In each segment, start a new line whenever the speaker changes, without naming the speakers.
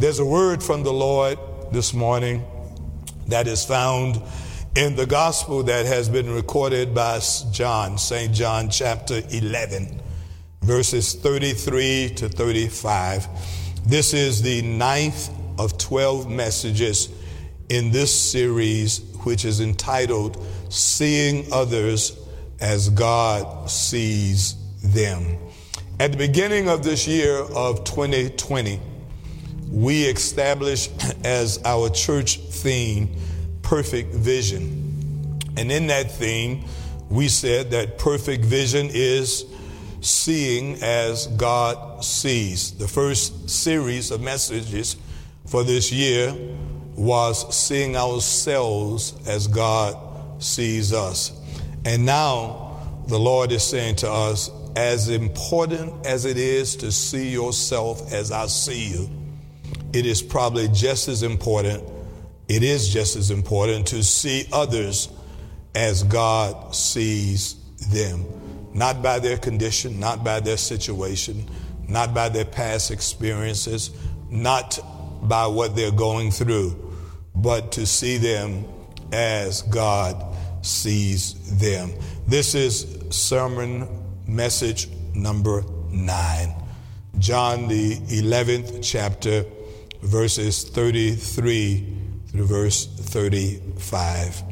There's a word from the Lord this morning that is found in the gospel that has been recorded by John, St. John chapter 11, verses 33 to 35. This is the ninth of 12 messages in this series, which is entitled Seeing Others as God Sees Them. At the beginning of this year of 2020, we established as our church theme perfect vision. And in that theme, we said that perfect vision is seeing as God sees. The first series of messages for this year was seeing ourselves as God sees us. And now the Lord is saying to us, as important as it is to see yourself as I see you, it is probably just as important, it is just as important to see others as God sees them. Not by their condition, not by their situation, not by their past experiences, not by what they're going through, but to see them as God sees them. This is sermon message number nine. John, the 11th chapter, verses 33 through verse 35.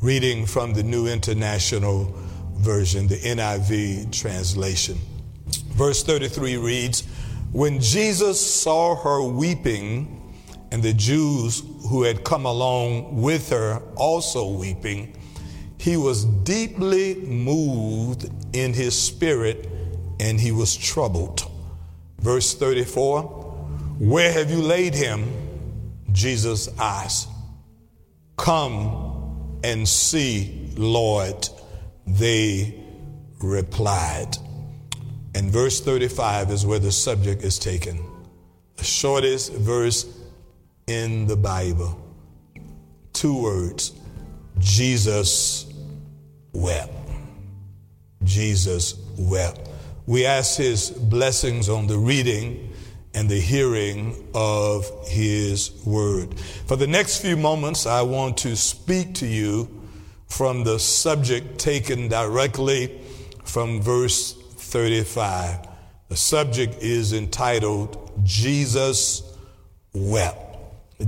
Reading from the New International Version, the NIV translation. Verse 33 reads When Jesus saw her weeping, and the Jews who had come along with her also weeping, he was deeply moved in his spirit and he was troubled. Verse 34 Where have you laid him? Jesus asked. Come and see, Lord, they replied. And verse 35 is where the subject is taken. The shortest verse in the Bible. Two words Jesus wept. Jesus wept. We ask his blessings on the reading and the hearing of his word. For the next few moments, I want to speak to you from the subject taken directly from verse 35. The subject is entitled Jesus Wept.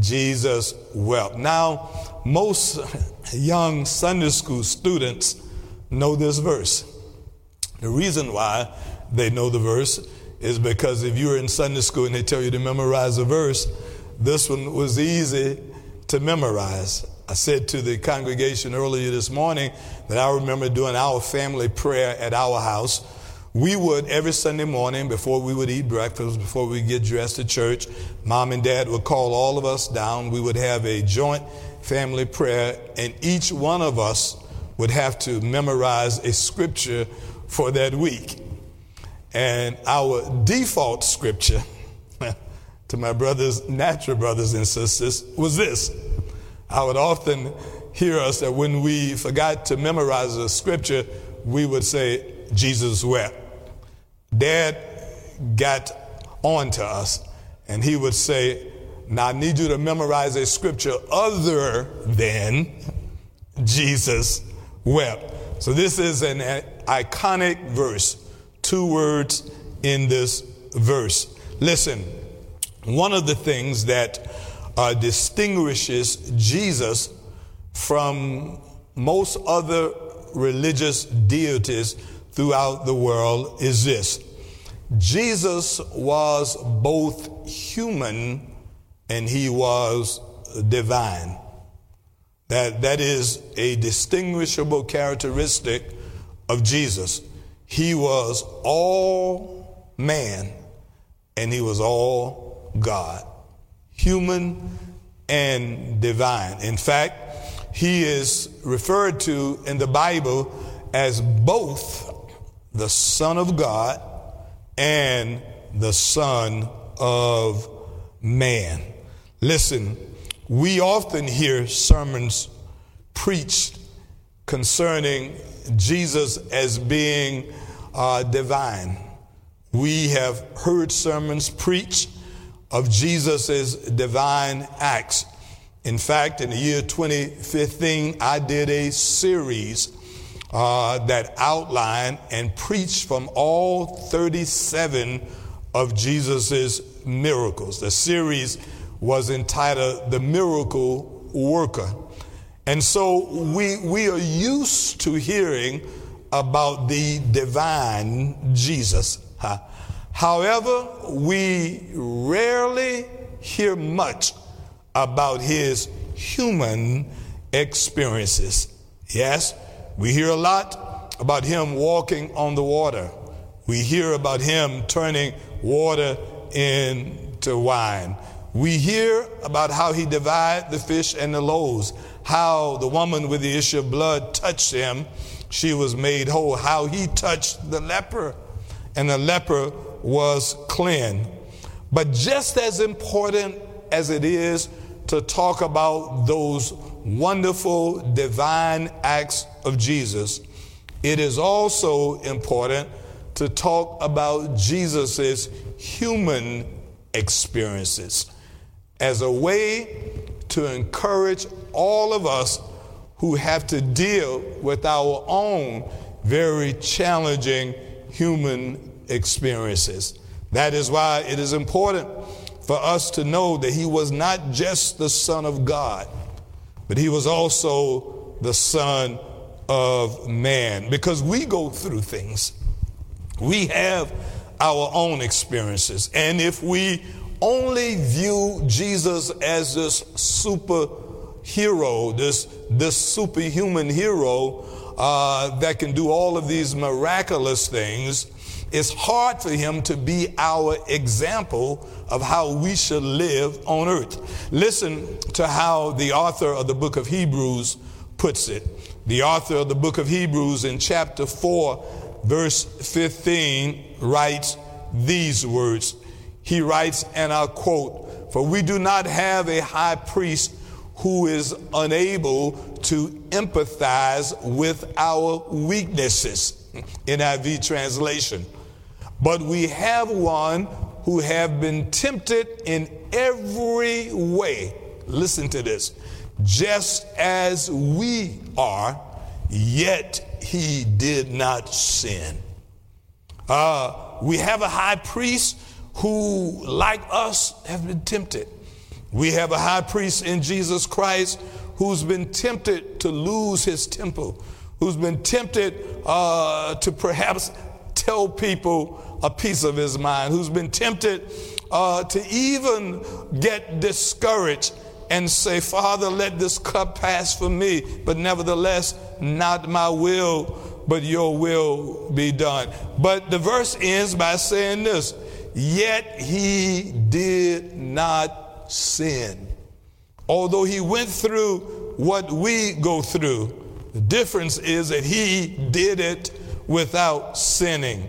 Jesus wept. Now, most young Sunday school students know this verse. The reason why they know the verse is because if you were in Sunday school and they tell you to memorize a verse, this one was easy to memorize. I said to the congregation earlier this morning that I remember doing our family prayer at our house. We would every Sunday morning before we would eat breakfast, before we get dressed to church, mom and dad would call all of us down. We would have a joint family prayer, and each one of us would have to memorize a scripture for that week. And our default scripture to my brothers, natural brothers and sisters, was this. I would often hear us that when we forgot to memorize a scripture, we would say, Jesus wept. Dad got on to us and he would say, Now I need you to memorize a scripture other than Jesus wept. So this is an iconic verse, two words in this verse. Listen, one of the things that uh, distinguishes Jesus from most other religious deities throughout the world is this Jesus was both human and he was divine. That, that is a distinguishable characteristic of Jesus. He was all man and he was all God, human and divine. In fact, he is referred to in the Bible as both the Son of God and the Son of Man. Listen, we often hear sermons preached concerning Jesus as being uh, divine. We have heard sermons preached of Jesus' divine acts. In fact, in the year 2015, I did a series uh, that outlined and preached from all 37 of Jesus' miracles. The series was entitled The Miracle Worker. And so we, we are used to hearing about the divine Jesus. However, we rarely hear much about his human experiences. Yes, we hear a lot about him walking on the water. We hear about him turning water into wine. We hear about how he divided the fish and the loaves, how the woman with the issue of blood touched him, she was made whole, how he touched the leper, and the leper was cleansed. But just as important as it is to talk about those wonderful divine acts of Jesus, it is also important to talk about Jesus' human experiences as a way to encourage all of us who have to deal with our own very challenging human experiences. That is why it is important for us to know that he was not just the Son of God, but he was also the Son of man. Because we go through things, we have our own experiences. And if we only view Jesus as this superhero, this, this superhuman hero uh, that can do all of these miraculous things, it's hard for him to be our example of how we should live on earth. Listen to how the author of the book of Hebrews puts it. The author of the book of Hebrews in chapter 4, verse 15, writes these words. He writes, and I'll quote, For we do not have a high priest who is unable to empathize with our weaknesses. NIV translation. But we have one who have been tempted in every way. Listen to this. Just as we are, yet he did not sin. Uh, we have a high priest who, like us, have been tempted. We have a high priest in Jesus Christ who's been tempted to lose his temple, who's been tempted uh, to perhaps tell people a piece of his mind, who's been tempted uh, to even get discouraged and say, Father, let this cup pass from me, but nevertheless, not my will, but your will be done. But the verse ends by saying this Yet he did not sin. Although he went through what we go through, the difference is that he did it without sinning.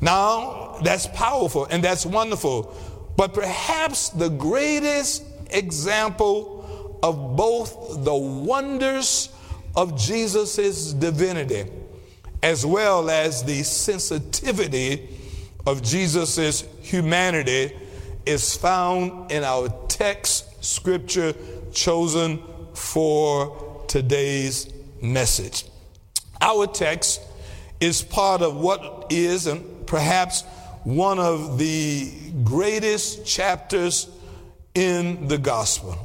Now, that's powerful and that's wonderful. But perhaps the greatest example of both the wonders of Jesus' divinity as well as the sensitivity of Jesus' humanity is found in our text scripture chosen for today's message. Our text is part of what is, and perhaps one of the greatest chapters in the gospel.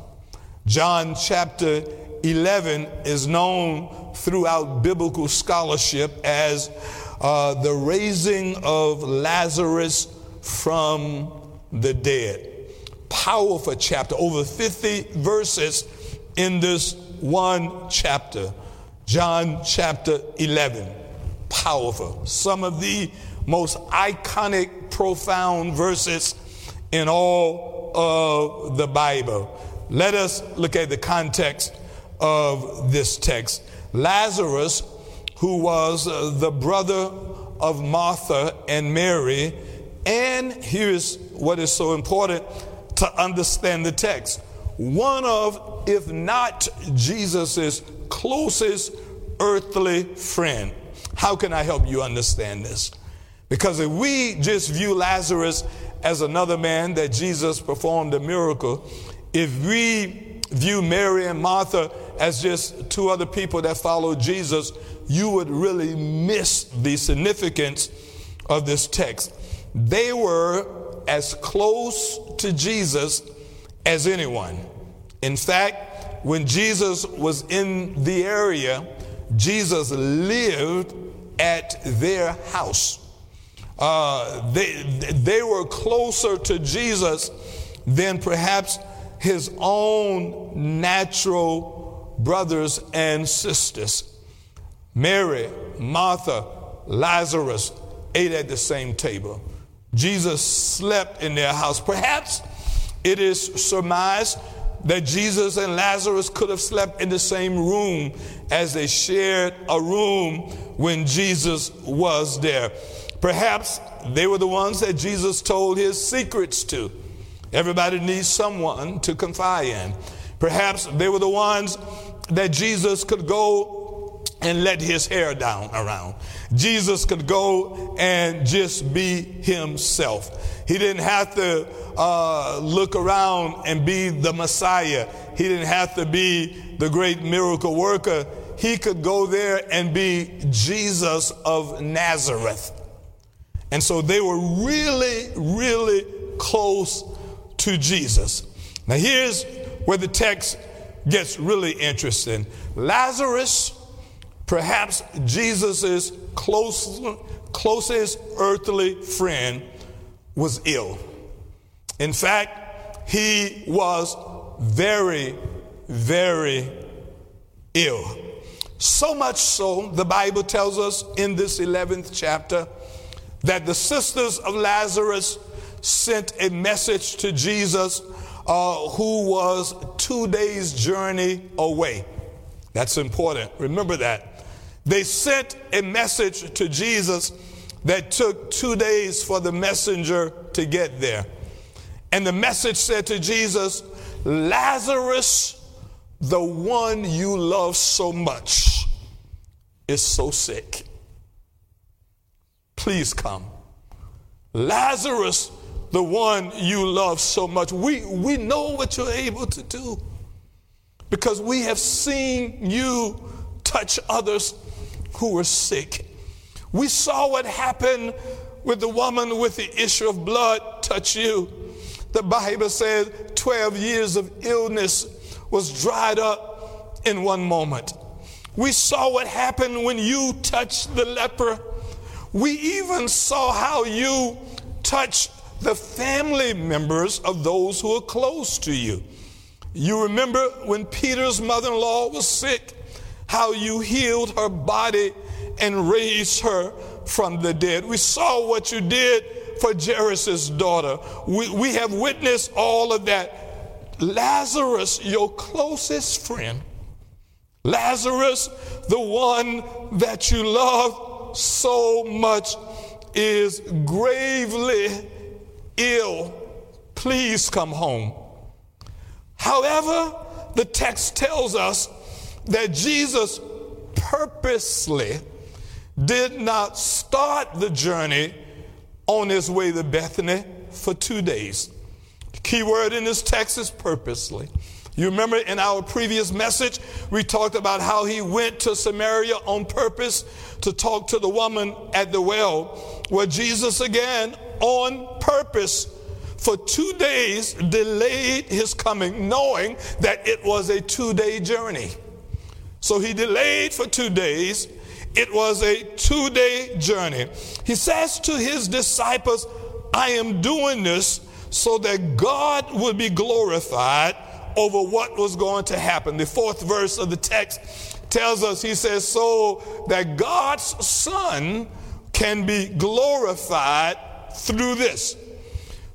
John chapter 11 is known throughout biblical scholarship as uh, the raising of Lazarus from the dead. Powerful chapter, over 50 verses in this one chapter. John chapter 11 powerful. Some of the most iconic, profound verses in all of the Bible. Let us look at the context of this text. Lazarus, who was uh, the brother of Martha and Mary, and here's what is so important to understand the text one of, if not Jesus's closest earthly friend. How can I help you understand this? Because if we just view Lazarus as another man that Jesus performed a miracle, if we view Mary and Martha as just two other people that followed Jesus, you would really miss the significance of this text. They were as close to Jesus as anyone. In fact, when Jesus was in the area, Jesus lived at their house. Uh, they, they were closer to Jesus than perhaps his own natural brothers and sisters. Mary, Martha, Lazarus ate at the same table. Jesus slept in their house. Perhaps it is surmised that Jesus and Lazarus could have slept in the same room as they shared a room when Jesus was there. Perhaps they were the ones that Jesus told his secrets to. Everybody needs someone to confide in. Perhaps they were the ones that Jesus could go and let his hair down around. Jesus could go and just be himself. He didn't have to uh, look around and be the Messiah. He didn't have to be the great miracle worker. He could go there and be Jesus of Nazareth. And so they were really, really close to Jesus. Now, here's where the text gets really interesting. Lazarus, perhaps Jesus' close, closest earthly friend, was ill. In fact, he was very, very ill. So much so, the Bible tells us in this 11th chapter that the sisters of Lazarus sent a message to Jesus uh, who was two days' journey away. That's important. Remember that. They sent a message to Jesus that took two days for the messenger to get there. And the message said to Jesus, Lazarus, the one you love so much, is so sick. Please come. Lazarus, the one you love so much, we, we know what you're able to do because we have seen you touch others who were sick. We saw what happened with the woman with the issue of blood touch you. The Bible says 12 years of illness was dried up in one moment. We saw what happened when you touched the leper. We even saw how you touched the family members of those who are close to you. You remember when Peter's mother in law was sick, how you healed her body and raised her from the dead. We saw what you did for Jairus' daughter. We, we have witnessed all of that. Lazarus, your closest friend, Lazarus, the one that you love so much, is gravely ill. Please come home. However, the text tells us that Jesus purposely did not start the journey on his way to Bethany for two days. The key word in this text is purposely. You remember in our previous message, we talked about how he went to Samaria on purpose to talk to the woman at the well, where Jesus again, on purpose, for two days delayed his coming, knowing that it was a two day journey. So he delayed for two days it was a two day journey. He says to his disciples, I am doing this so that God would be glorified over what was going to happen. The fourth verse of the text tells us, he says, so that God's Son can be glorified through this.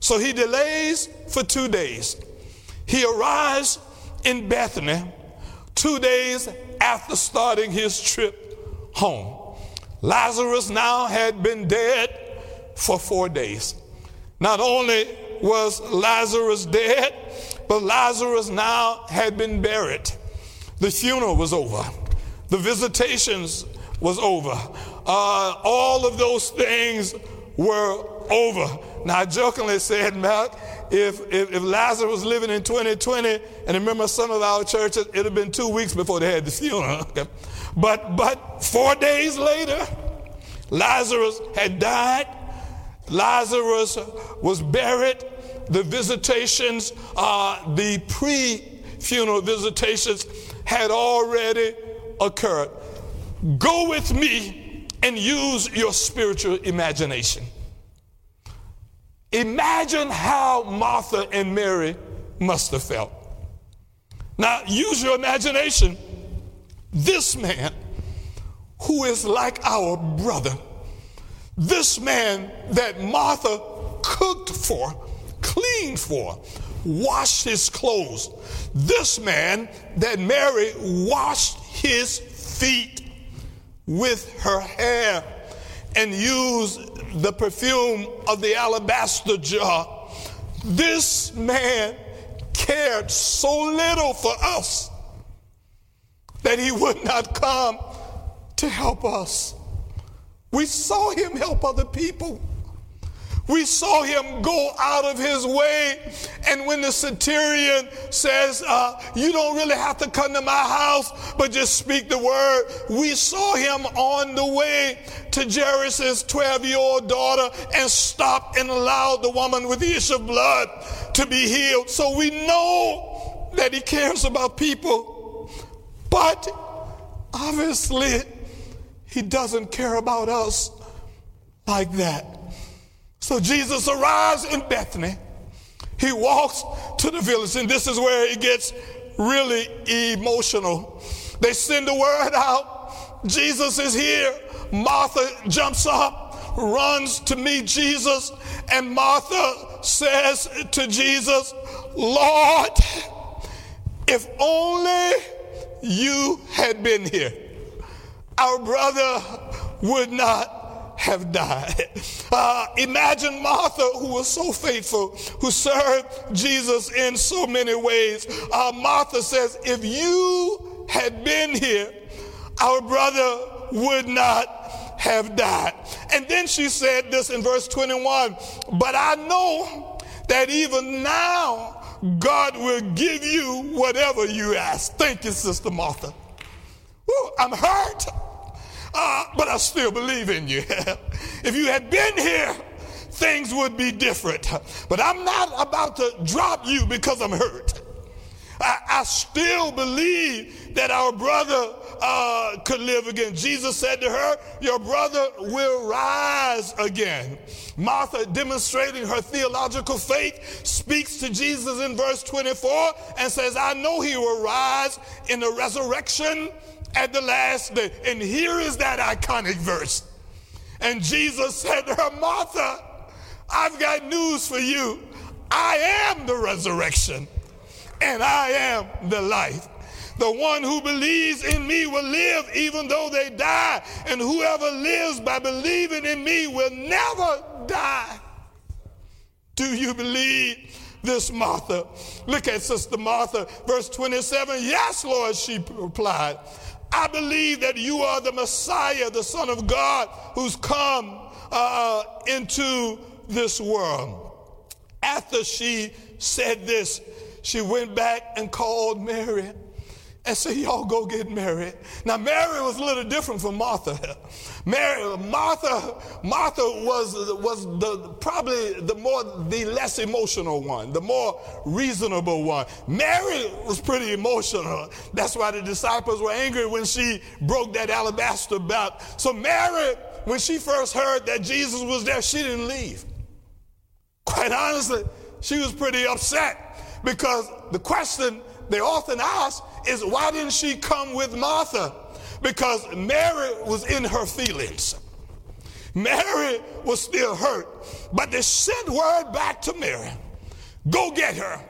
So he delays for two days. He arrives in Bethany two days after starting his trip home. Lazarus now had been dead for four days. Not only was Lazarus dead, but Lazarus now had been buried. The funeral was over. The visitations was over. Uh, all of those things were over. Now, I jokingly said, Mark, if, if, if Lazarus was living in 2020, and remember some of our churches, it had been two weeks before they had the funeral. But, but four days later, Lazarus had died. Lazarus was buried. The visitations, uh, the pre funeral visitations, had already occurred. Go with me and use your spiritual imagination. Imagine how Martha and Mary must have felt. Now, use your imagination. This man, who is like our brother, this man that Martha cooked for, cleaned for, washed his clothes, this man that Mary washed his feet with her hair and used the perfume of the alabaster jar. This man cared so little for us that he would not come to help us. We saw him help other people. We saw him go out of his way. And when the centurion says, uh, You don't really have to come to my house, but just speak the word, we saw him on the way to Jairus' 12 year old daughter and stopped and allowed the woman with the issue of blood to be healed. So we know that he cares about people. But obviously, he doesn't care about us like that. So Jesus arrives in Bethany. He walks to the village, and this is where it gets really emotional. They send the word out Jesus is here. Martha jumps up, runs to meet Jesus, and Martha says to Jesus, Lord, if only you had been here, our brother would not have died. Uh, imagine Martha, who was so faithful, who served Jesus in so many ways. Uh, Martha says, If you had been here, our brother would not have died. And then she said this in verse 21 But I know that even now God will give you whatever you ask. Thank you, Sister Martha. Ooh, I'm hurt. Uh, but I still believe in you. if you had been here, things would be different. But I'm not about to drop you because I'm hurt. I, I still believe that our brother uh, could live again. Jesus said to her, Your brother will rise again. Martha, demonstrating her theological faith, speaks to Jesus in verse 24 and says, I know he will rise in the resurrection at the last day. And here is that iconic verse. And Jesus said to her, Martha, I've got news for you. I am the resurrection and I am the life. The one who believes in me will live even though they die, and whoever lives by believing in me will never die. Do you believe this, Martha? Look at Sister Martha, verse 27. Yes, Lord, she replied. I believe that you are the Messiah, the Son of God, who's come uh, into this world. After she said this, she went back and called Mary and said, Y'all go get married. Now, Mary was a little different from Martha. Mary, Martha, Martha was, was the, probably the more, the less emotional one, the more reasonable one. Mary was pretty emotional. That's why the disciples were angry when she broke that alabaster belt. So Mary, when she first heard that Jesus was there, she didn't leave. Quite honestly, she was pretty upset because the question they often ask is why didn't she come with Martha? Because Mary was in her feelings. Mary was still hurt, but they sent word back to Mary go get her.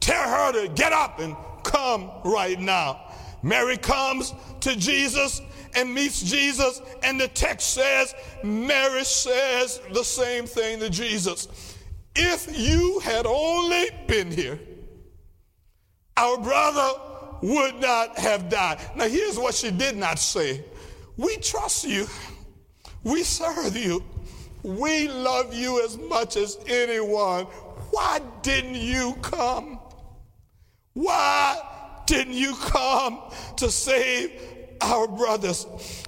Tell her to get up and come right now. Mary comes to Jesus and meets Jesus, and the text says, Mary says the same thing to Jesus. If you had only been here, our brother would not have died. Now, here's what she did not say We trust you, we serve you, we love you as much as anyone. Why didn't you come? Why didn't you come to save our brothers?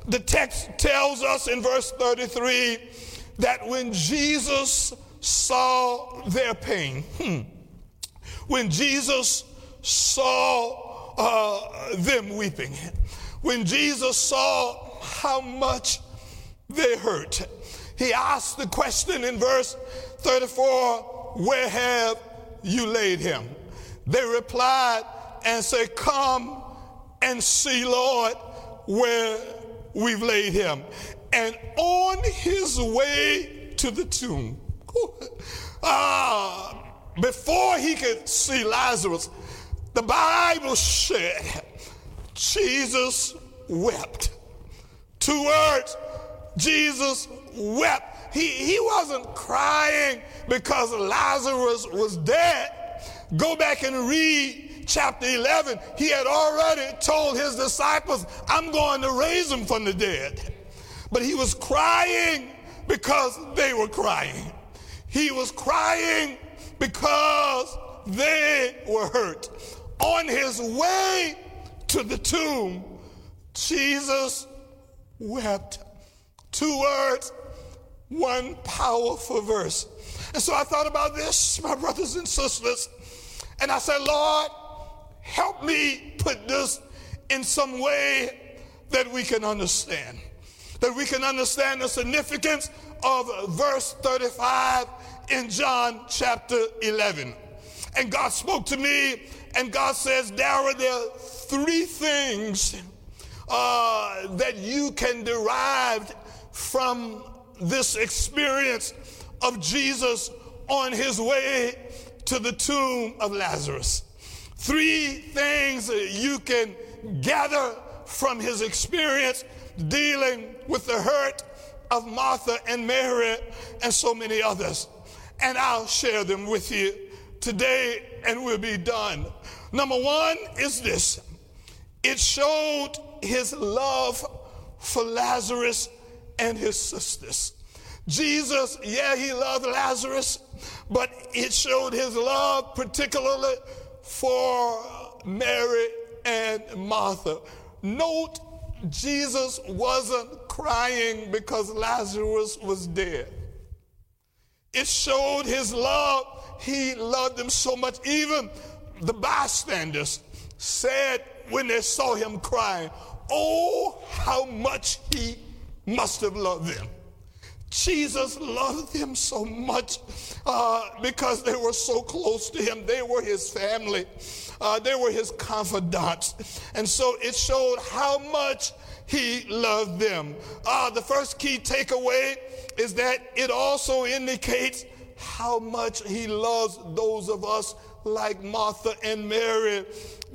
The text tells us in verse 33 that when Jesus saw their pain, hmm, when Jesus saw uh, them weeping, when Jesus saw how much they hurt, he asked the question in verse 34 Where have you laid him? They replied and said, Come and see, Lord, where we've laid him. And on his way to the tomb, uh, before he could see Lazarus, the Bible said Jesus wept. Two words Jesus wept. He, he wasn't crying because Lazarus was dead. Go back and read chapter 11. He had already told his disciples, I'm going to raise him from the dead. But he was crying because they were crying. He was crying because they were hurt. On his way to the tomb, Jesus wept. Two words, one powerful verse. And so I thought about this, my brothers and sisters, and I said, Lord, help me put this in some way that we can understand. That we can understand the significance of verse 35 in John chapter 11. And God spoke to me, and God says, Darrell, There are three things uh, that you can derive from this experience of Jesus on his way to the tomb of Lazarus. Three things you can gather from his experience dealing with the hurt of Martha and Mary and so many others. And I'll share them with you today and we'll be done. Number one is this it showed his love for Lazarus and his sisters. Jesus, yeah, he loved Lazarus, but it showed his love particularly for Mary and Martha. Note, Jesus wasn't crying because Lazarus was dead. It showed his love. He loved them so much. Even the bystanders said when they saw him crying, Oh, how much he must have loved them. Jesus loved them so much uh, because they were so close to him. They were his family, uh, they were his confidants. And so it showed how much he loved them. Uh, the first key takeaway is that it also indicates how much he loves those of us like Martha and Mary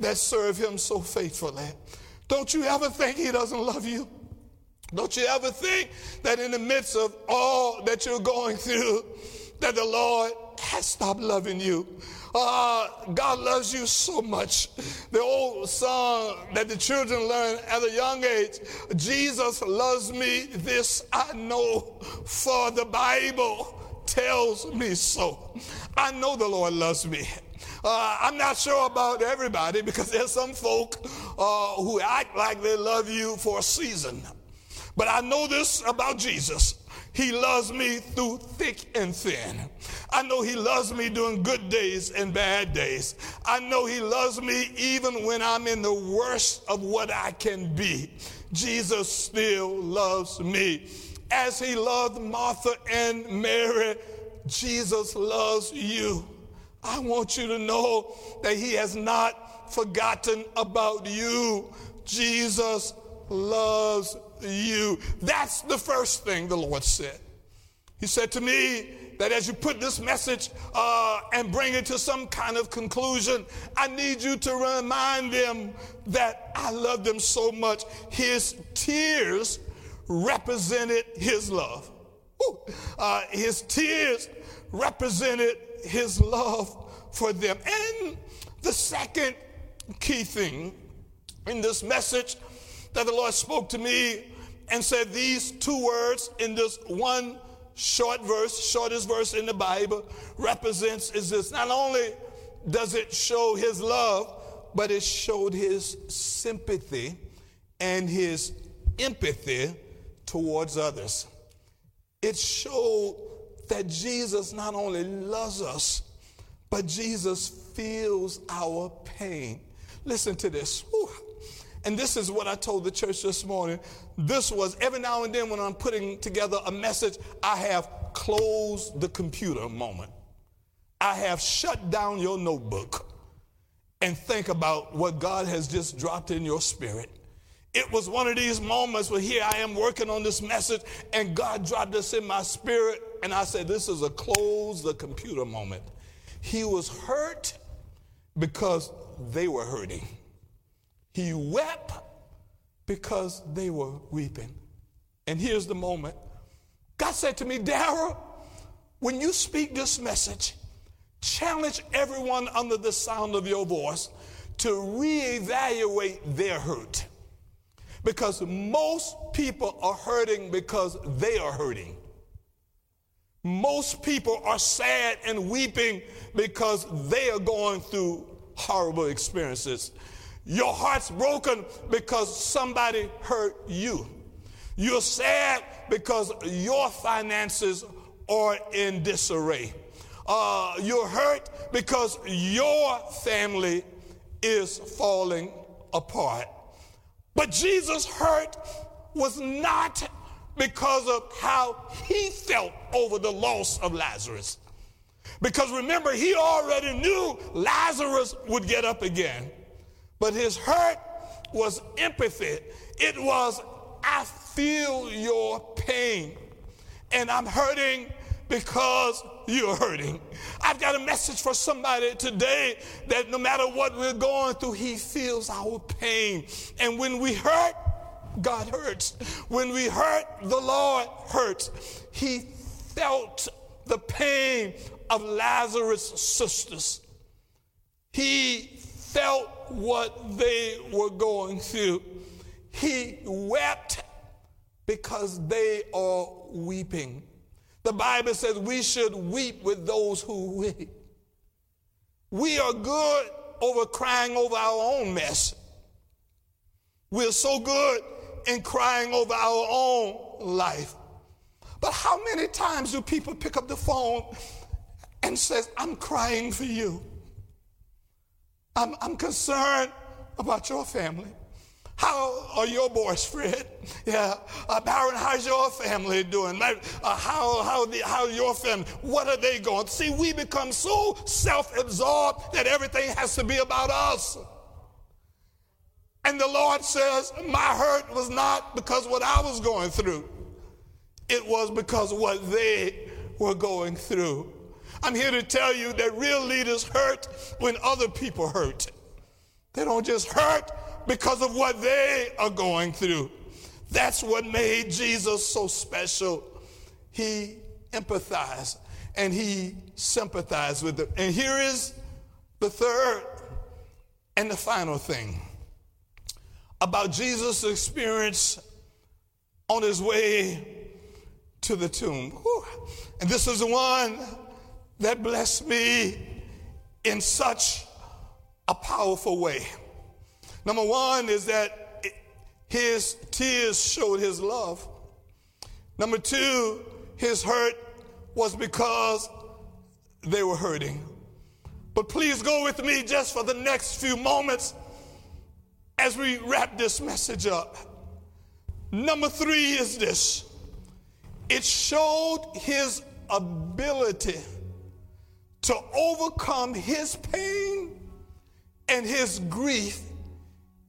that serve him so faithfully. Don't you ever think he doesn't love you? Don't you ever think that in the midst of all that you're going through, that the Lord has stopped loving you? Uh, God loves you so much. The old song that the children learn at a young age Jesus loves me, this I know, for the Bible tells me so. I know the Lord loves me. Uh, I'm not sure about everybody because there's some folk uh, who act like they love you for a season. But I know this about Jesus. He loves me through thick and thin. I know He loves me during good days and bad days. I know He loves me even when I'm in the worst of what I can be. Jesus still loves me. As He loved Martha and Mary, Jesus loves you. I want you to know that He has not forgotten about you. Jesus loves you. That's the first thing the Lord said. He said to me that as you put this message uh, and bring it to some kind of conclusion, I need you to remind them that I love them so much. His tears represented his love. Uh, his tears represented his love for them. And the second key thing in this message that the Lord spoke to me and said these two words in this one short verse, shortest verse in the Bible, represents is this not only does it show his love, but it showed his sympathy and his empathy towards others. It showed that Jesus not only loves us, but Jesus feels our pain. Listen to this. Whew. And this is what I told the church this morning. This was every now and then when I'm putting together a message, I have closed the computer moment. I have shut down your notebook and think about what God has just dropped in your spirit. It was one of these moments where here I am working on this message and God dropped this in my spirit and I said, This is a close the computer moment. He was hurt because they were hurting. He wept because they were weeping. And here's the moment God said to me, Darrell, when you speak this message, challenge everyone under the sound of your voice to reevaluate their hurt. Because most people are hurting because they are hurting. Most people are sad and weeping because they are going through horrible experiences. Your heart's broken because somebody hurt you. You're sad because your finances are in disarray. Uh, you're hurt because your family is falling apart. But Jesus' hurt was not because of how he felt over the loss of Lazarus. Because remember, he already knew Lazarus would get up again. But his hurt was empathy. It was, I feel your pain. And I'm hurting because you're hurting. I've got a message for somebody today that no matter what we're going through, he feels our pain. And when we hurt, God hurts. When we hurt, the Lord hurts. He felt the pain of Lazarus' sisters. He felt what they were going through. He wept because they are weeping. The Bible says we should weep with those who weep. We are good over crying over our own mess. We're so good in crying over our own life. But how many times do people pick up the phone and says, I'm crying for you? I'm, I'm concerned about your family. How are your boys, Fred? Yeah, uh, Baron, how's your family doing? Uh, how how the, how your family? What are they going? See, we become so self-absorbed that everything has to be about us. And the Lord says, my hurt was not because what I was going through; it was because what they were going through. I'm here to tell you that real leaders hurt when other people hurt. They don't just hurt because of what they are going through. That's what made Jesus so special. He empathized and he sympathized with them. And here is the third and the final thing about Jesus' experience on his way to the tomb. Whew. And this is the one that blessed me in such a powerful way. Number one is that his tears showed his love. Number two, his hurt was because they were hurting. But please go with me just for the next few moments as we wrap this message up. Number three is this it showed his ability to overcome his pain and his grief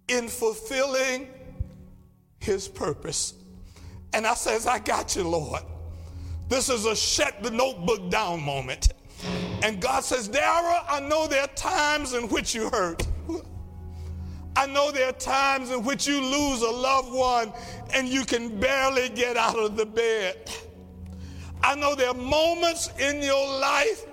in fulfilling his purpose. And I says, I got you, Lord. This is a shut the notebook down moment. And God says, Darrell, I know there are times in which you hurt. I know there are times in which you lose a loved one and you can barely get out of the bed. I know there are moments in your life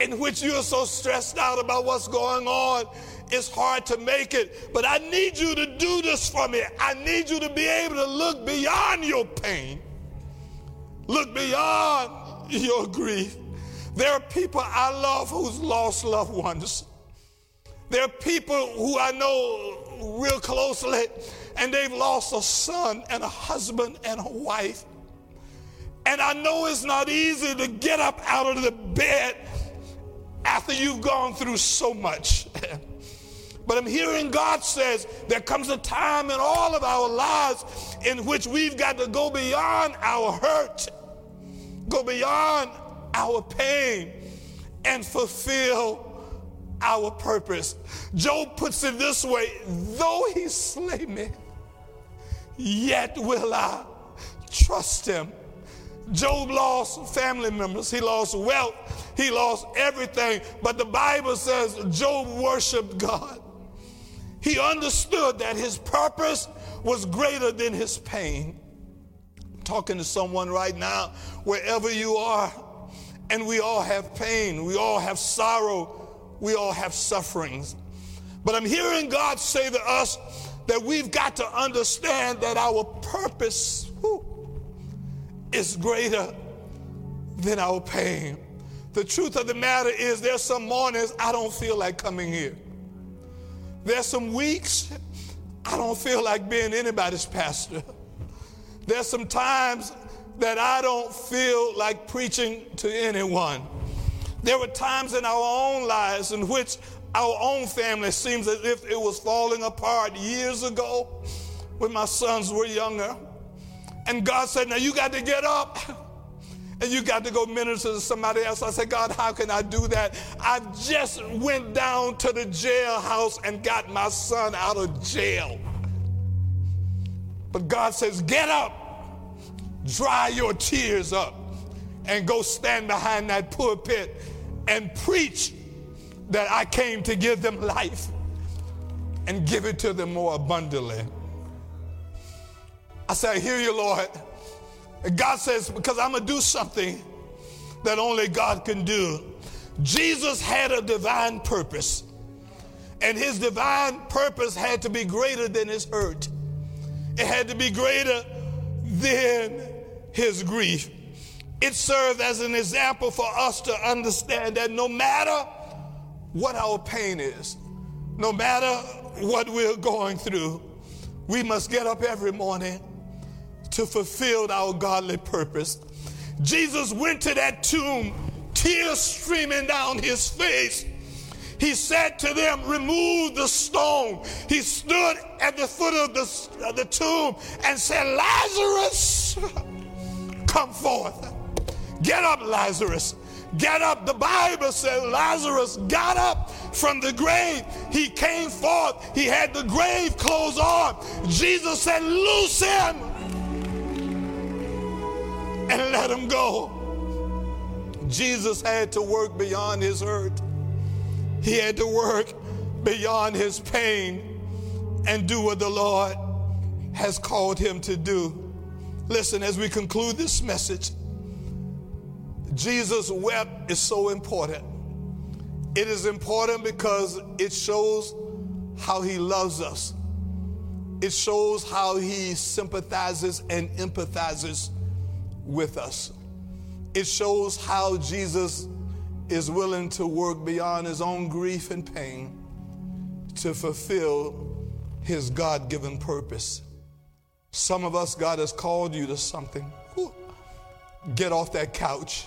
in which you are so stressed out about what's going on, it's hard to make it. But I need you to do this for me. I need you to be able to look beyond your pain. Look beyond your grief. There are people I love who's lost loved ones. There are people who I know real closely, and they've lost a son and a husband and a wife. And I know it's not easy to get up out of the bed after you've gone through so much. but I'm hearing God says there comes a time in all of our lives in which we've got to go beyond our hurt, go beyond our pain, and fulfill our purpose. Job puts it this way though he slay me, yet will I trust him. Job lost family members, he lost wealth, he lost everything. But the Bible says Job worshiped God. He understood that his purpose was greater than his pain. I'm talking to someone right now, wherever you are, and we all have pain, we all have sorrow, we all have sufferings. But I'm hearing God say to us that we've got to understand that our purpose is greater than our pain. The truth of the matter is, there's some mornings I don't feel like coming here. There's some weeks I don't feel like being anybody's pastor. There's some times that I don't feel like preaching to anyone. There were times in our own lives in which our own family seems as if it was falling apart years ago when my sons were younger. And God said, Now you got to get up and you got to go minister to somebody else. I said, God, how can I do that? I just went down to the jailhouse and got my son out of jail. But God says, Get up, dry your tears up, and go stand behind that pulpit and preach that I came to give them life and give it to them more abundantly. I say, I hear you, Lord. And God says, because I'm going to do something that only God can do. Jesus had a divine purpose, and his divine purpose had to be greater than his hurt, it had to be greater than his grief. It served as an example for us to understand that no matter what our pain is, no matter what we're going through, we must get up every morning to fulfill our godly purpose. Jesus went to that tomb, tears streaming down his face. He said to them, Remove the stone. He stood at the foot of the, the tomb and said, Lazarus, come forth. Get up, Lazarus. Get up. The Bible says Lazarus got up from the grave. He came forth. He had the grave clothes on. Jesus said, Loose him him go. Jesus had to work beyond his hurt. He had to work beyond his pain and do what the Lord has called him to do. Listen, as we conclude this message, Jesus wept is so important. It is important because it shows how he loves us. It shows how he sympathizes and empathizes with us. It shows how Jesus is willing to work beyond his own grief and pain to fulfill his God given purpose. Some of us, God has called you to something. Get off that couch.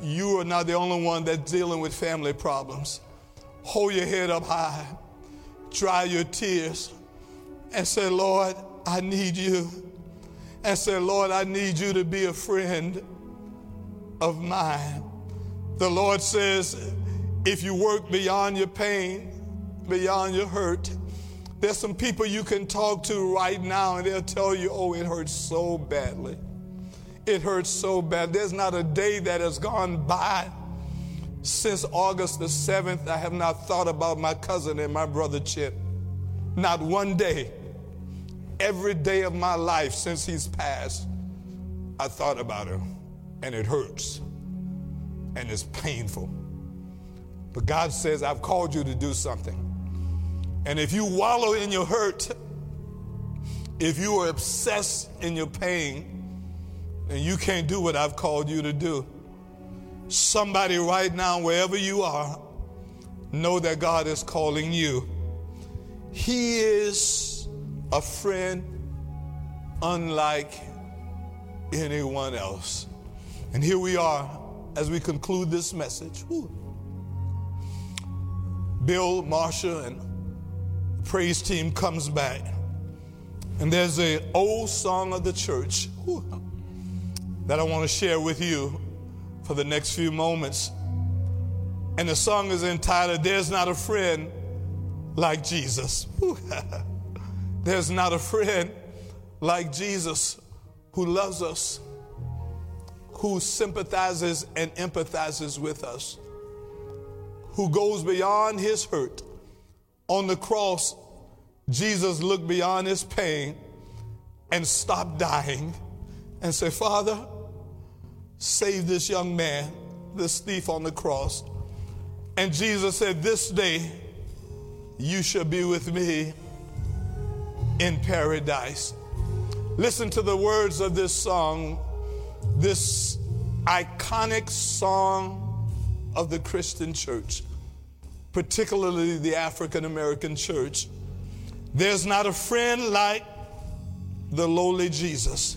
You are not the only one that's dealing with family problems. Hold your head up high, dry your tears, and say, Lord, I need you and say, Lord, I need you to be a friend of mine. The Lord says, if you work beyond your pain, beyond your hurt, there's some people you can talk to right now and they'll tell you, oh, it hurts so badly. It hurts so bad. There's not a day that has gone by since August the 7th. I have not thought about my cousin and my brother Chip. Not one day every day of my life since he's passed, I thought about him and it hurts and it's painful. But God says, I've called you to do something. And if you wallow in your hurt, if you are obsessed in your pain, and you can't do what I've called you to do. Somebody right now, wherever you are, know that God is calling you. He is a friend unlike anyone else. And here we are as we conclude this message. Whew. Bill, Marsha, and the praise team comes back. And there's an old song of the church whew, that I want to share with you for the next few moments. And the song is entitled, There's Not a Friend Like Jesus. There's not a friend like Jesus who loves us, who sympathizes and empathizes with us, who goes beyond his hurt. On the cross, Jesus looked beyond his pain and stopped dying and said, Father, save this young man, this thief on the cross. And Jesus said, This day you shall be with me in paradise. Listen to the words of this song, this iconic song of the Christian church, particularly the African American church. There's not a friend like the lowly Jesus.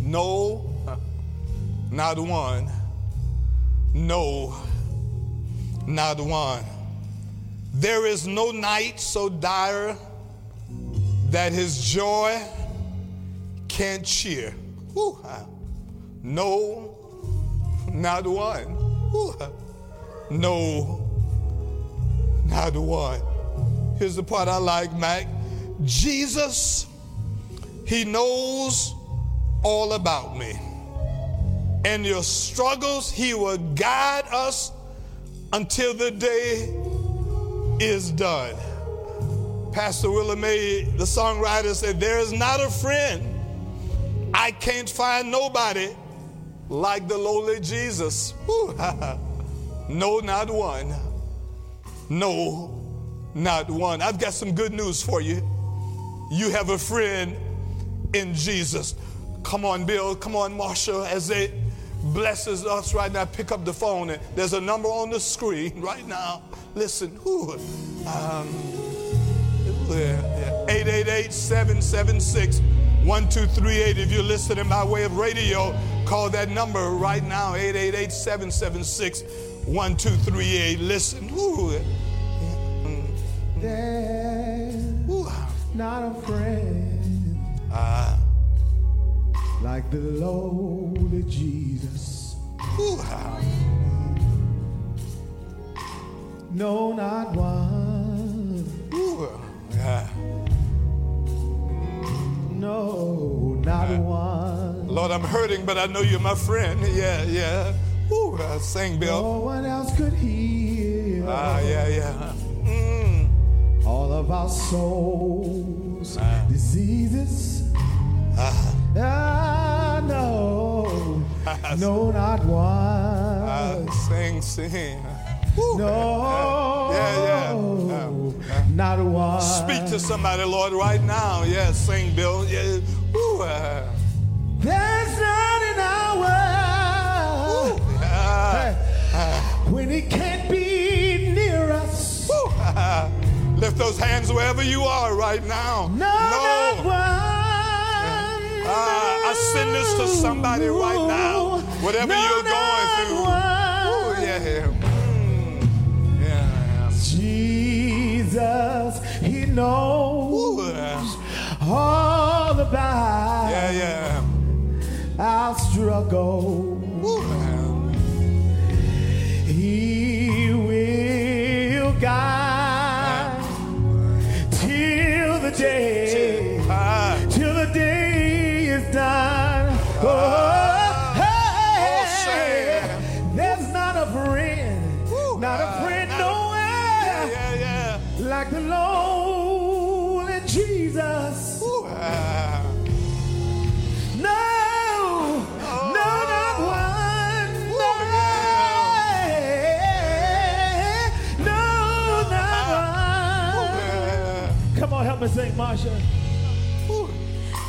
No, not one. No, not one. There is no night so dire that his joy can't cheer. Whew. No, not one. Whew. No, not one. Here's the part I like, Mac. Jesus, he knows all about me. And your struggles, he will guide us until the day is done. Pastor Willa May, the songwriter, said, There is not a friend. I can't find nobody like the lowly Jesus. no, not one. No, not one. I've got some good news for you. You have a friend in Jesus. Come on, Bill. Come on, Marsha. As they blesses us right now, pick up the phone. And there's a number on the screen right now. Listen. Who? Um, 888 776 1238. If you're listening by way of radio, call that number right now 888 776 1238. Listen. Ooh.
There's not a friend uh, like the lowly Jesus.
Ooh.
No, not one.
Ooh. Yeah.
No, not one.
Lord, I'm hurting, but I know you're my friend. Yeah, yeah. Ooh, uh, sing, Bill.
No one else could heal.
Ah, yeah, yeah.
Mm. All of our souls, ah. diseases. Ah. ah no, no, not one.
Ah, sing, sing.
Ooh. No.
Yeah, yeah.
yeah. Not one.
Speak to somebody, Lord, right now. Yeah, sing, Bill. Yeah. Ooh.
There's not an hour
yeah.
when he can't be near us.
Lift those hands wherever you are right now.
No, no. Not one.
Uh, I send this to somebody right now. Whatever
no,
you're going through.
Struggle.
Yeah.
Come on, help me sing, Marsha.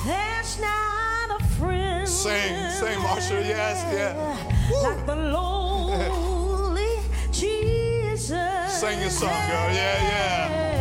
There's not a friend
Sing, sing, Marsha. Yes, yeah.
Like the lonely Jesus.
Sing your song, girl. Yeah, yeah.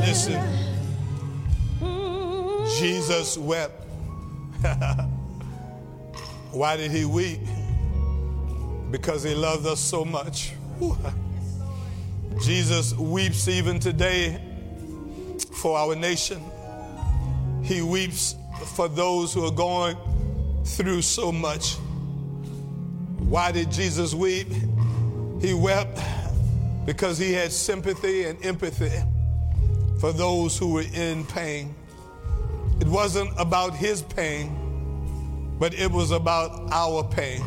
Listen, Jesus wept. Why did he weep? Because he loved us so much. Jesus weeps even today for our nation. He weeps for those who are going through so much. Why did Jesus weep? He wept because he had sympathy and empathy for those who were in pain. It wasn't about his pain, but it was about our pain.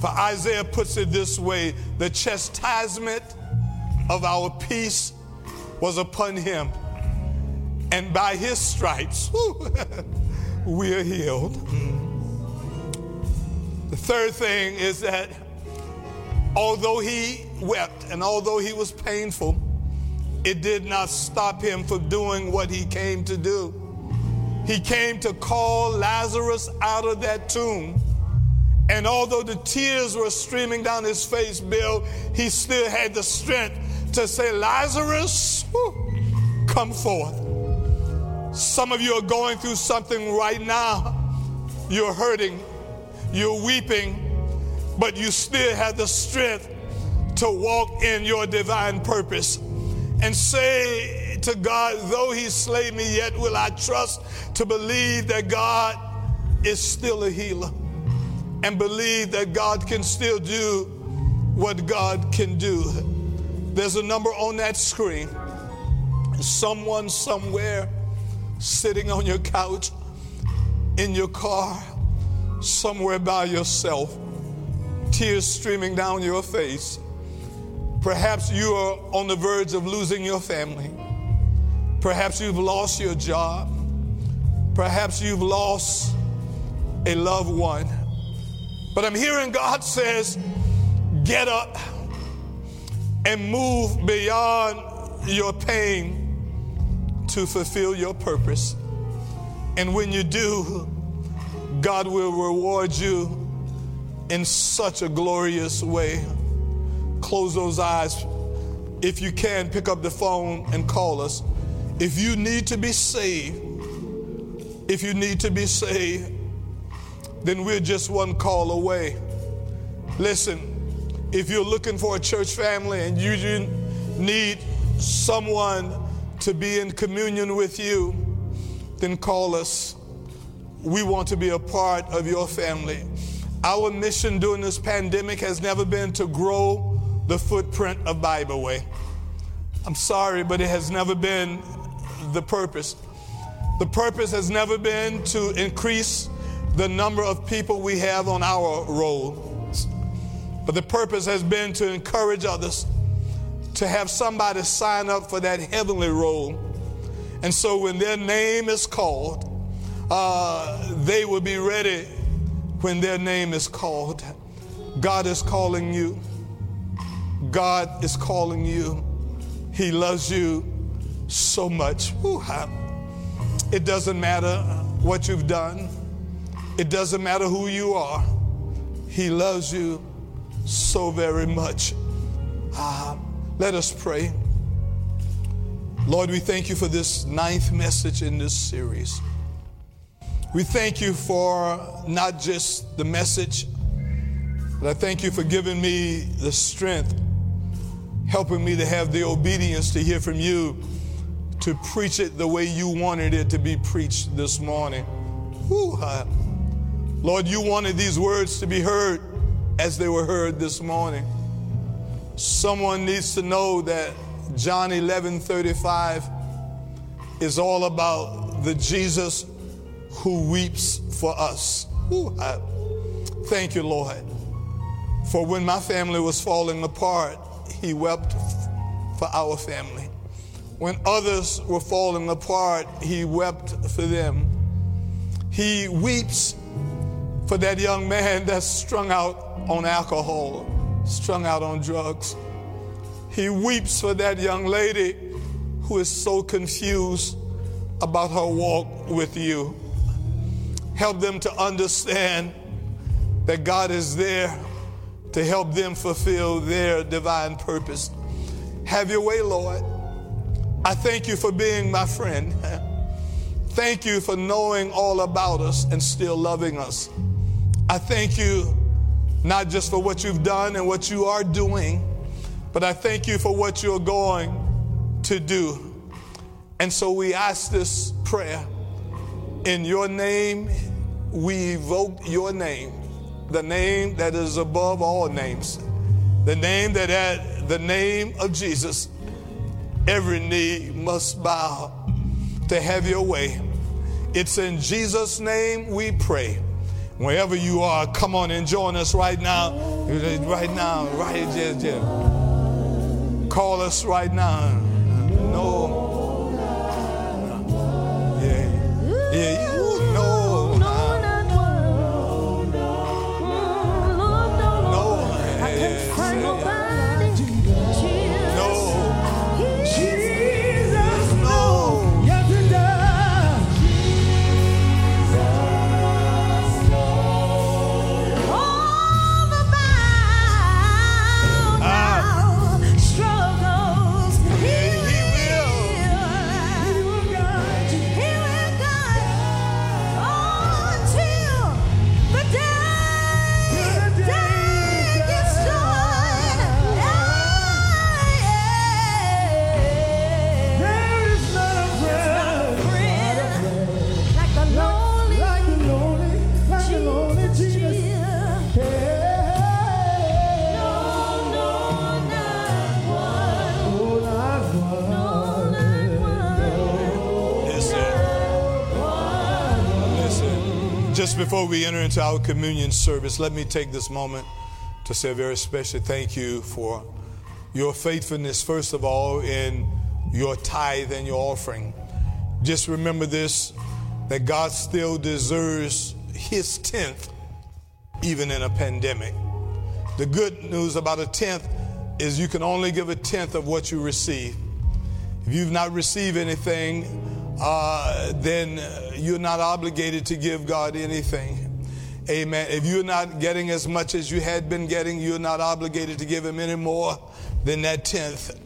For Isaiah puts it this way the chastisement of our peace was upon him, and by his stripes we are healed. The third thing is that although he wept and although he was painful, it did not stop him from doing what he came to do. He came to call Lazarus out of that tomb. And although the tears were streaming down his face, Bill, he still had the strength to say, Lazarus, come forth. Some of you are going through something right now. You're hurting, you're weeping, but you still have the strength to walk in your divine purpose and say to God, though he slay me, yet will I trust to believe that God is still a healer and believe that God can still do what God can do. There's a number on that screen. Someone somewhere sitting on your couch, in your car, somewhere by yourself, tears streaming down your face. Perhaps you are on the verge of losing your family. Perhaps you've lost your job. Perhaps you've lost a loved one. But I'm hearing God says, get up and move beyond your pain to fulfill your purpose. And when you do, God will reward you in such a glorious way. Close those eyes. If you can, pick up the phone and call us. If you need to be saved, if you need to be saved, then we're just one call away. Listen, if you're looking for a church family and you need someone to be in communion with you, then call us. We want to be a part of your family. Our mission during this pandemic has never been to grow the footprint of Bible Way. I'm sorry, but it has never been the purpose. The purpose has never been to increase the number of people we have on our roll, but the purpose has been to encourage others to have somebody sign up for that heavenly roll. And so when their name is called, uh, they will be ready when their name is called. God is calling you. God is calling you. He loves you so much. It doesn't matter what you've done, it doesn't matter who you are. He loves you so very much. Uh, let us pray. Lord, we thank you for this ninth message in this series. We thank you for not just the message, but I thank you for giving me the strength, helping me to have the obedience to hear from you, to preach it the way you wanted it to be preached this morning. Whew, Lord, you wanted these words to be heard as they were heard this morning. Someone needs to know that John 11 35 is all about the Jesus who weeps for us. Ooh, thank you, Lord. For when my family was falling apart, He wept for our family. When others were falling apart, He wept for them. He weeps for that young man that's strung out on alcohol, strung out on drugs. He weeps for that young lady who is so confused about her walk with you. Help them to understand that God is there to help them fulfill their divine purpose. Have your way, Lord. I thank you for being my friend. Thank you for knowing all about us and still loving us. I thank you not just for what you've done and what you are doing, but I thank you for what you're going to do. And so we ask this prayer in your name we evoke your name, the name that is above all names, the name that at the name of Jesus, every knee must bow to have your way. It's in Jesus' name we pray. Wherever you are, come on and join us right now. Right now, right here. yeah, Call us right now. No. Yeah. Yeah. Just before we enter into our communion service, let me take this moment to say a very special thank you for your faithfulness, first of all, in your tithe and your offering. Just remember this that God still deserves his tenth, even in a pandemic. The good news about a tenth is you can only give a tenth of what you receive. If you've not received anything, uh, then you're not obligated to give God anything. Amen. If you're not getting as much as you had been getting, you're not obligated to give Him any more than that tenth.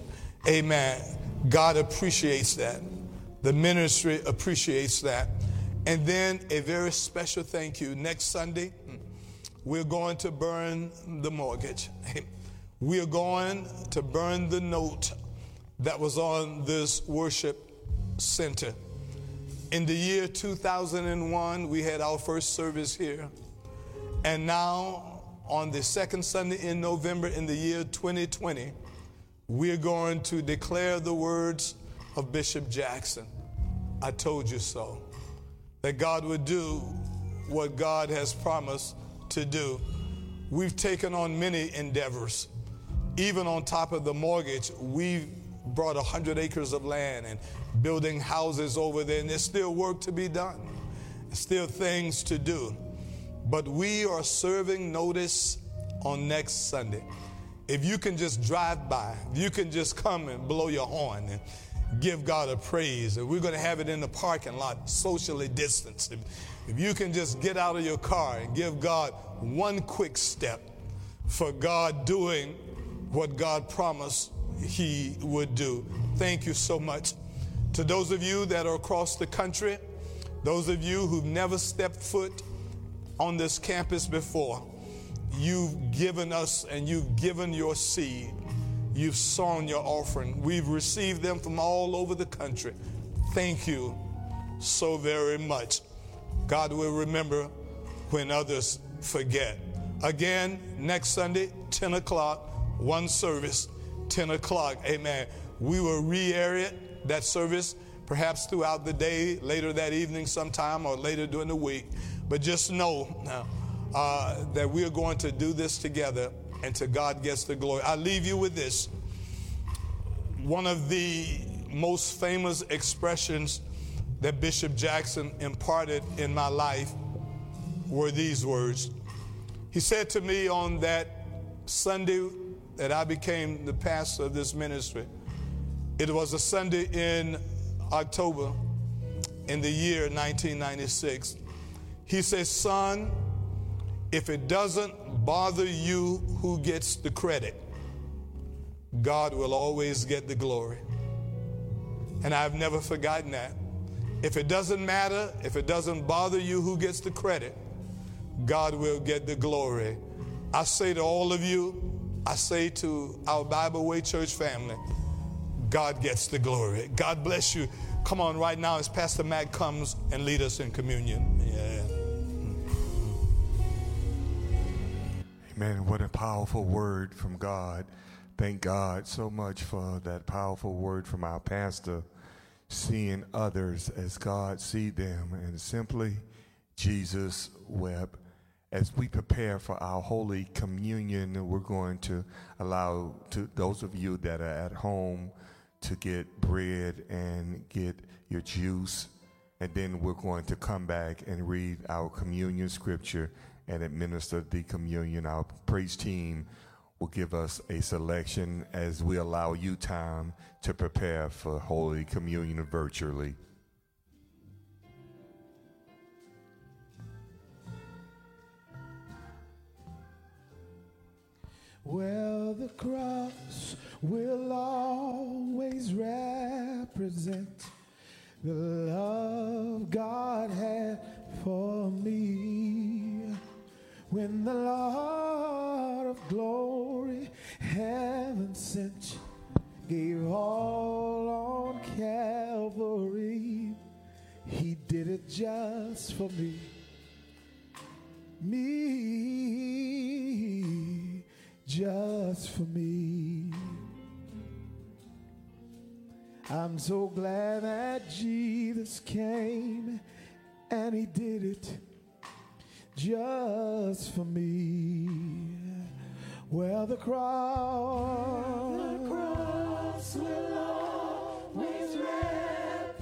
Amen. God appreciates that. The ministry appreciates that. And then a very special thank you. Next Sunday, we're going to burn the mortgage. We are going to burn the note that was on this worship center. In the year 2001, we had our first service here. And now, on the second Sunday in November in the year 2020, we're going to declare the words of Bishop Jackson. I told you so. That God would do what God has promised to do. We've taken on many endeavors. Even on top of the mortgage, we've brought 100 acres of land and building houses over there, and there's still work to be done, still things to do. But we are serving notice on next Sunday. If you can just drive by, if you can just come and blow your horn and give God a praise. We're going to have it in the parking lot, socially distanced. If, if you can just get out of your car and give God one quick step for God doing what God promised He would do. Thank you so much. To those of you that are across the country, those of you who've never stepped foot on this campus before, you've given us and you've given your seed. You've sown your offering. We've received them from all over the country. Thank you so very much. God will remember when others forget. Again, next Sunday, 10 o'clock, one service, 10 o'clock. Amen. We will re air it, that service, perhaps throughout the day, later that evening sometime, or later during the week. But just know uh, that we are going to do this together and to God gets the glory. I leave you with this. One of the most famous expressions that Bishop Jackson imparted in my life were these words. He said to me on that Sunday that I became the pastor of this ministry, it was a Sunday in October in the year 1996. He said, Son, if it doesn't bother you who gets the credit, God will always get the glory. And I've never forgotten that. If it doesn't matter, if it doesn't bother you who gets the credit, God will get the glory. I say to all of you, I say to our Bible Way Church family, God gets the glory. God bless you. Come on, right now, as Pastor Matt comes and lead us in communion. Yeah.
Amen. What a powerful word from God. Thank God so much for that powerful word from our pastor, seeing others as God see them, and simply Jesus wept. As we prepare for our Holy Communion, we're going to allow to those of you that are at home to get bread and get your juice, and then we're going to come back and read our communion scripture and administer the communion. Our praise team will give us a selection as we allow you time to prepare for Holy Communion virtually.
Well, the cross will always represent the love God had for me. When the Lord of glory, heaven sent, gave all on Calvary, He did it just for me. Me, just for me. I'm so glad that Jesus came and he did it just for me. Well, the cross, the cross will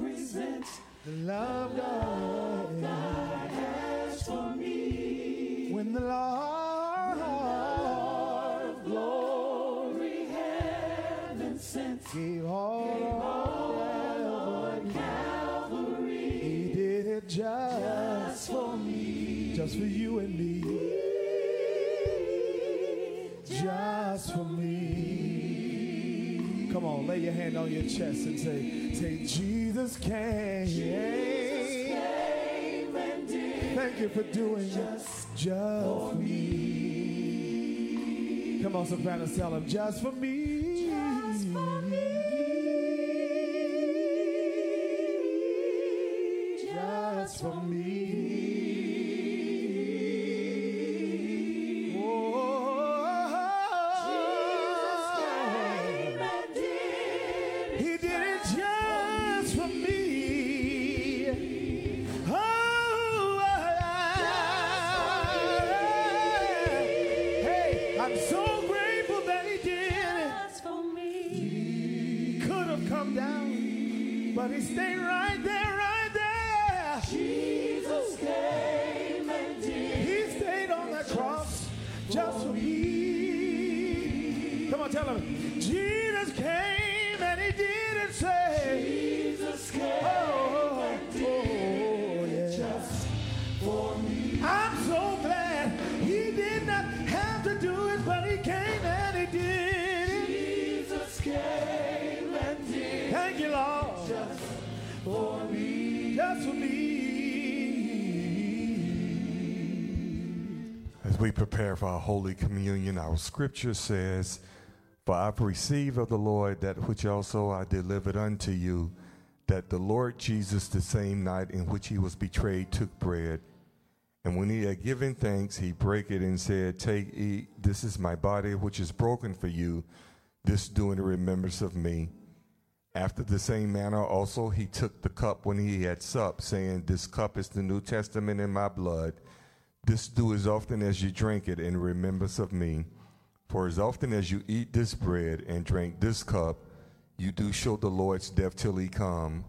represents
The love God,
God has for me.
when the Lord gave all
Lord Calvary,
He did it just,
just for me.
just for you and me, just for me. Come on, lay your hand on your chest and say, say, Jesus came.
Came and did
Thank you for doing it just for me. Come on, sopranos, tell him, just for me.
Me.
As we prepare for our Holy Communion, our scripture says, For I've received of the Lord that which also I delivered unto you, that the Lord Jesus, the same night in which he was betrayed, took bread. And when he had given thanks, he brake it and said, Take, eat, this is my body which is broken for you. This do in remembrance of me. After the same manner also he took the cup when he had supped, saying, This cup is the New Testament in my blood. This do as often as you drink it in remembrance of me. For as often as you eat this bread and drink this cup, you do show the Lord's death till he come.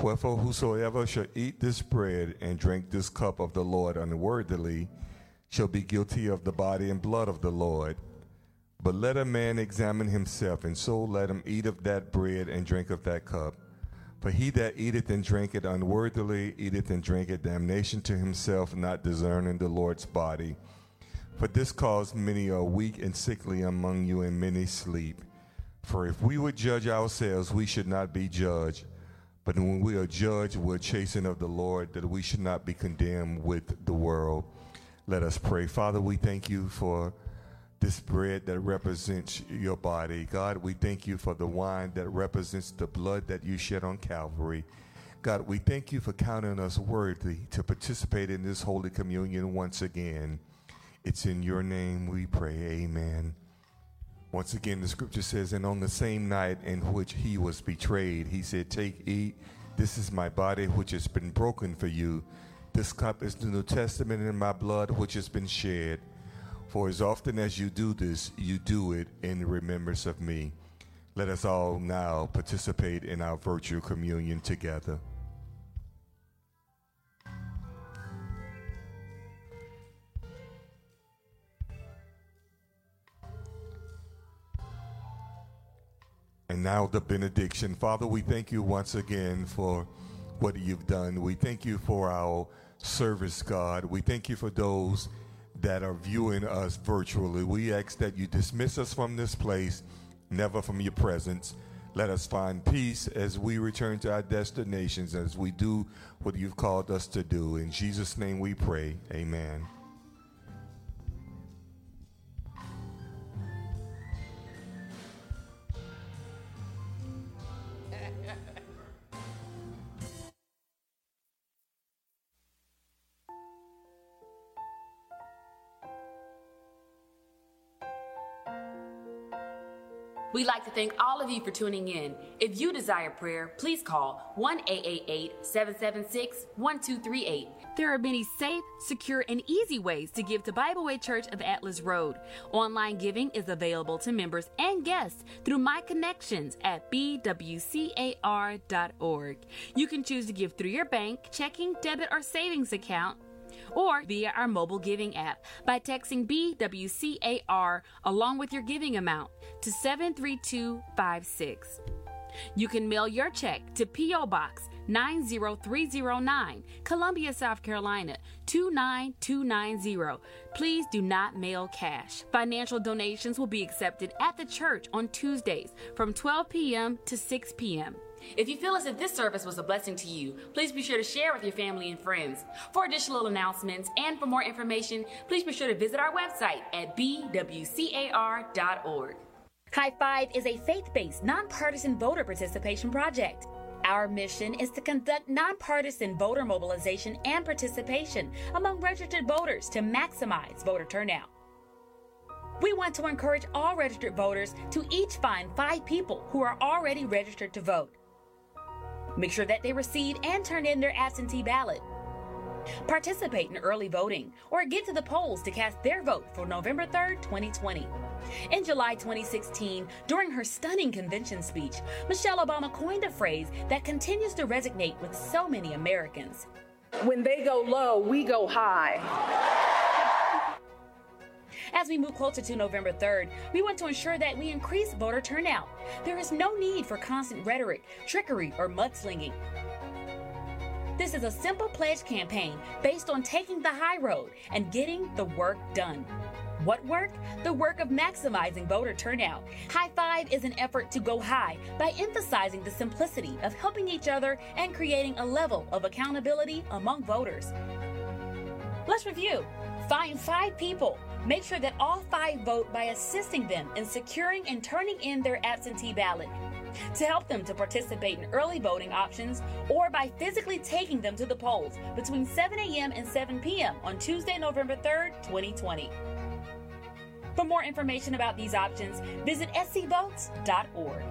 Wherefore, whosoever shall eat this bread and drink this cup of the Lord unworthily shall be guilty of the body and blood of the Lord. But let a man examine himself, and so let him eat of that bread and drink of that cup. For he that eateth and drinketh unworthily eateth and drinketh damnation to himself, not discerning the Lord's body. For this cause many are weak and sickly among you, and many sleep. For if we would judge ourselves, we should not be judged. But when we are judged, we're chastened of the Lord, that we should not be condemned with the world. Let us pray. Father, we thank you for this bread that represents your body. God, we thank you for the wine that represents the blood that you shed on Calvary. God, we thank you for counting us worthy to participate in this Holy Communion once again. It's in your name we pray. Amen. Once again, the scripture says, And on the same night in which he was betrayed, he said, Take, eat, this is my body which has been broken for you. This cup is the New Testament in my blood which has been shed. For as often as you do this, you do it in remembrance of me. Let us all now participate in our virtual communion together. And now the benediction. Father, we thank you once again for what you've done. We thank you for our service, God. We thank you for those that are viewing us virtually. We ask that you dismiss us from this place, never from your presence. Let us find peace as we return to our destinations, as we do what you've called us to do. In Jesus' name we pray. Amen.
Thank all of you for tuning in. If you desire prayer, please call 1 888 776 1238. There are many safe, secure, and easy ways to give to Bible Way Church of Atlas Road. Online giving is available to members and guests through My Connections at bwcar.org. You can choose to give through your bank, checking, debit, or savings account or via our mobile giving app by texting BWCAR along with your giving amount to 73256. You can mail your check to P.O. Box 90309, Columbia, South Carolina 29290. Please do not mail cash. Financial donations will be accepted at the church on Tuesdays from 12 p.m. to 6 p.m. If you feel as if this service was a blessing to you, please be sure to share with your family and friends. For additional announcements and for more information, please be sure to visit our website at bwcar.org. High Five is a faith based, nonpartisan voter participation project. Our mission is to conduct nonpartisan voter mobilization and participation among registered voters to maximize voter turnout. We want to encourage all registered voters to each find five people who are already registered to vote. Make sure that they receive and turn in their absentee ballot. Participate in early voting or get to the polls to cast their vote for November 3rd, 2020. In July 2016, during her stunning convention speech, Michelle Obama coined a phrase that continues to resonate with so many Americans.
When they go low, we go high.
As we move closer to November 3rd, we want to ensure that we increase voter turnout. There is no need for constant rhetoric, trickery, or mudslinging. This is a simple pledge campaign based on taking the high road and getting the work done. What work? The work of maximizing voter turnout. High Five is an effort to go high by emphasizing the simplicity of helping each other and creating a level of accountability among voters. Let's review. Find five people. Make sure that all five vote by assisting them in securing and turning in their absentee ballot. To help them to participate in early voting options or by physically taking them to the polls between 7 a.m. and 7 p.m. on Tuesday, November 3rd, 2020. For more information about these options, visit scvotes.org.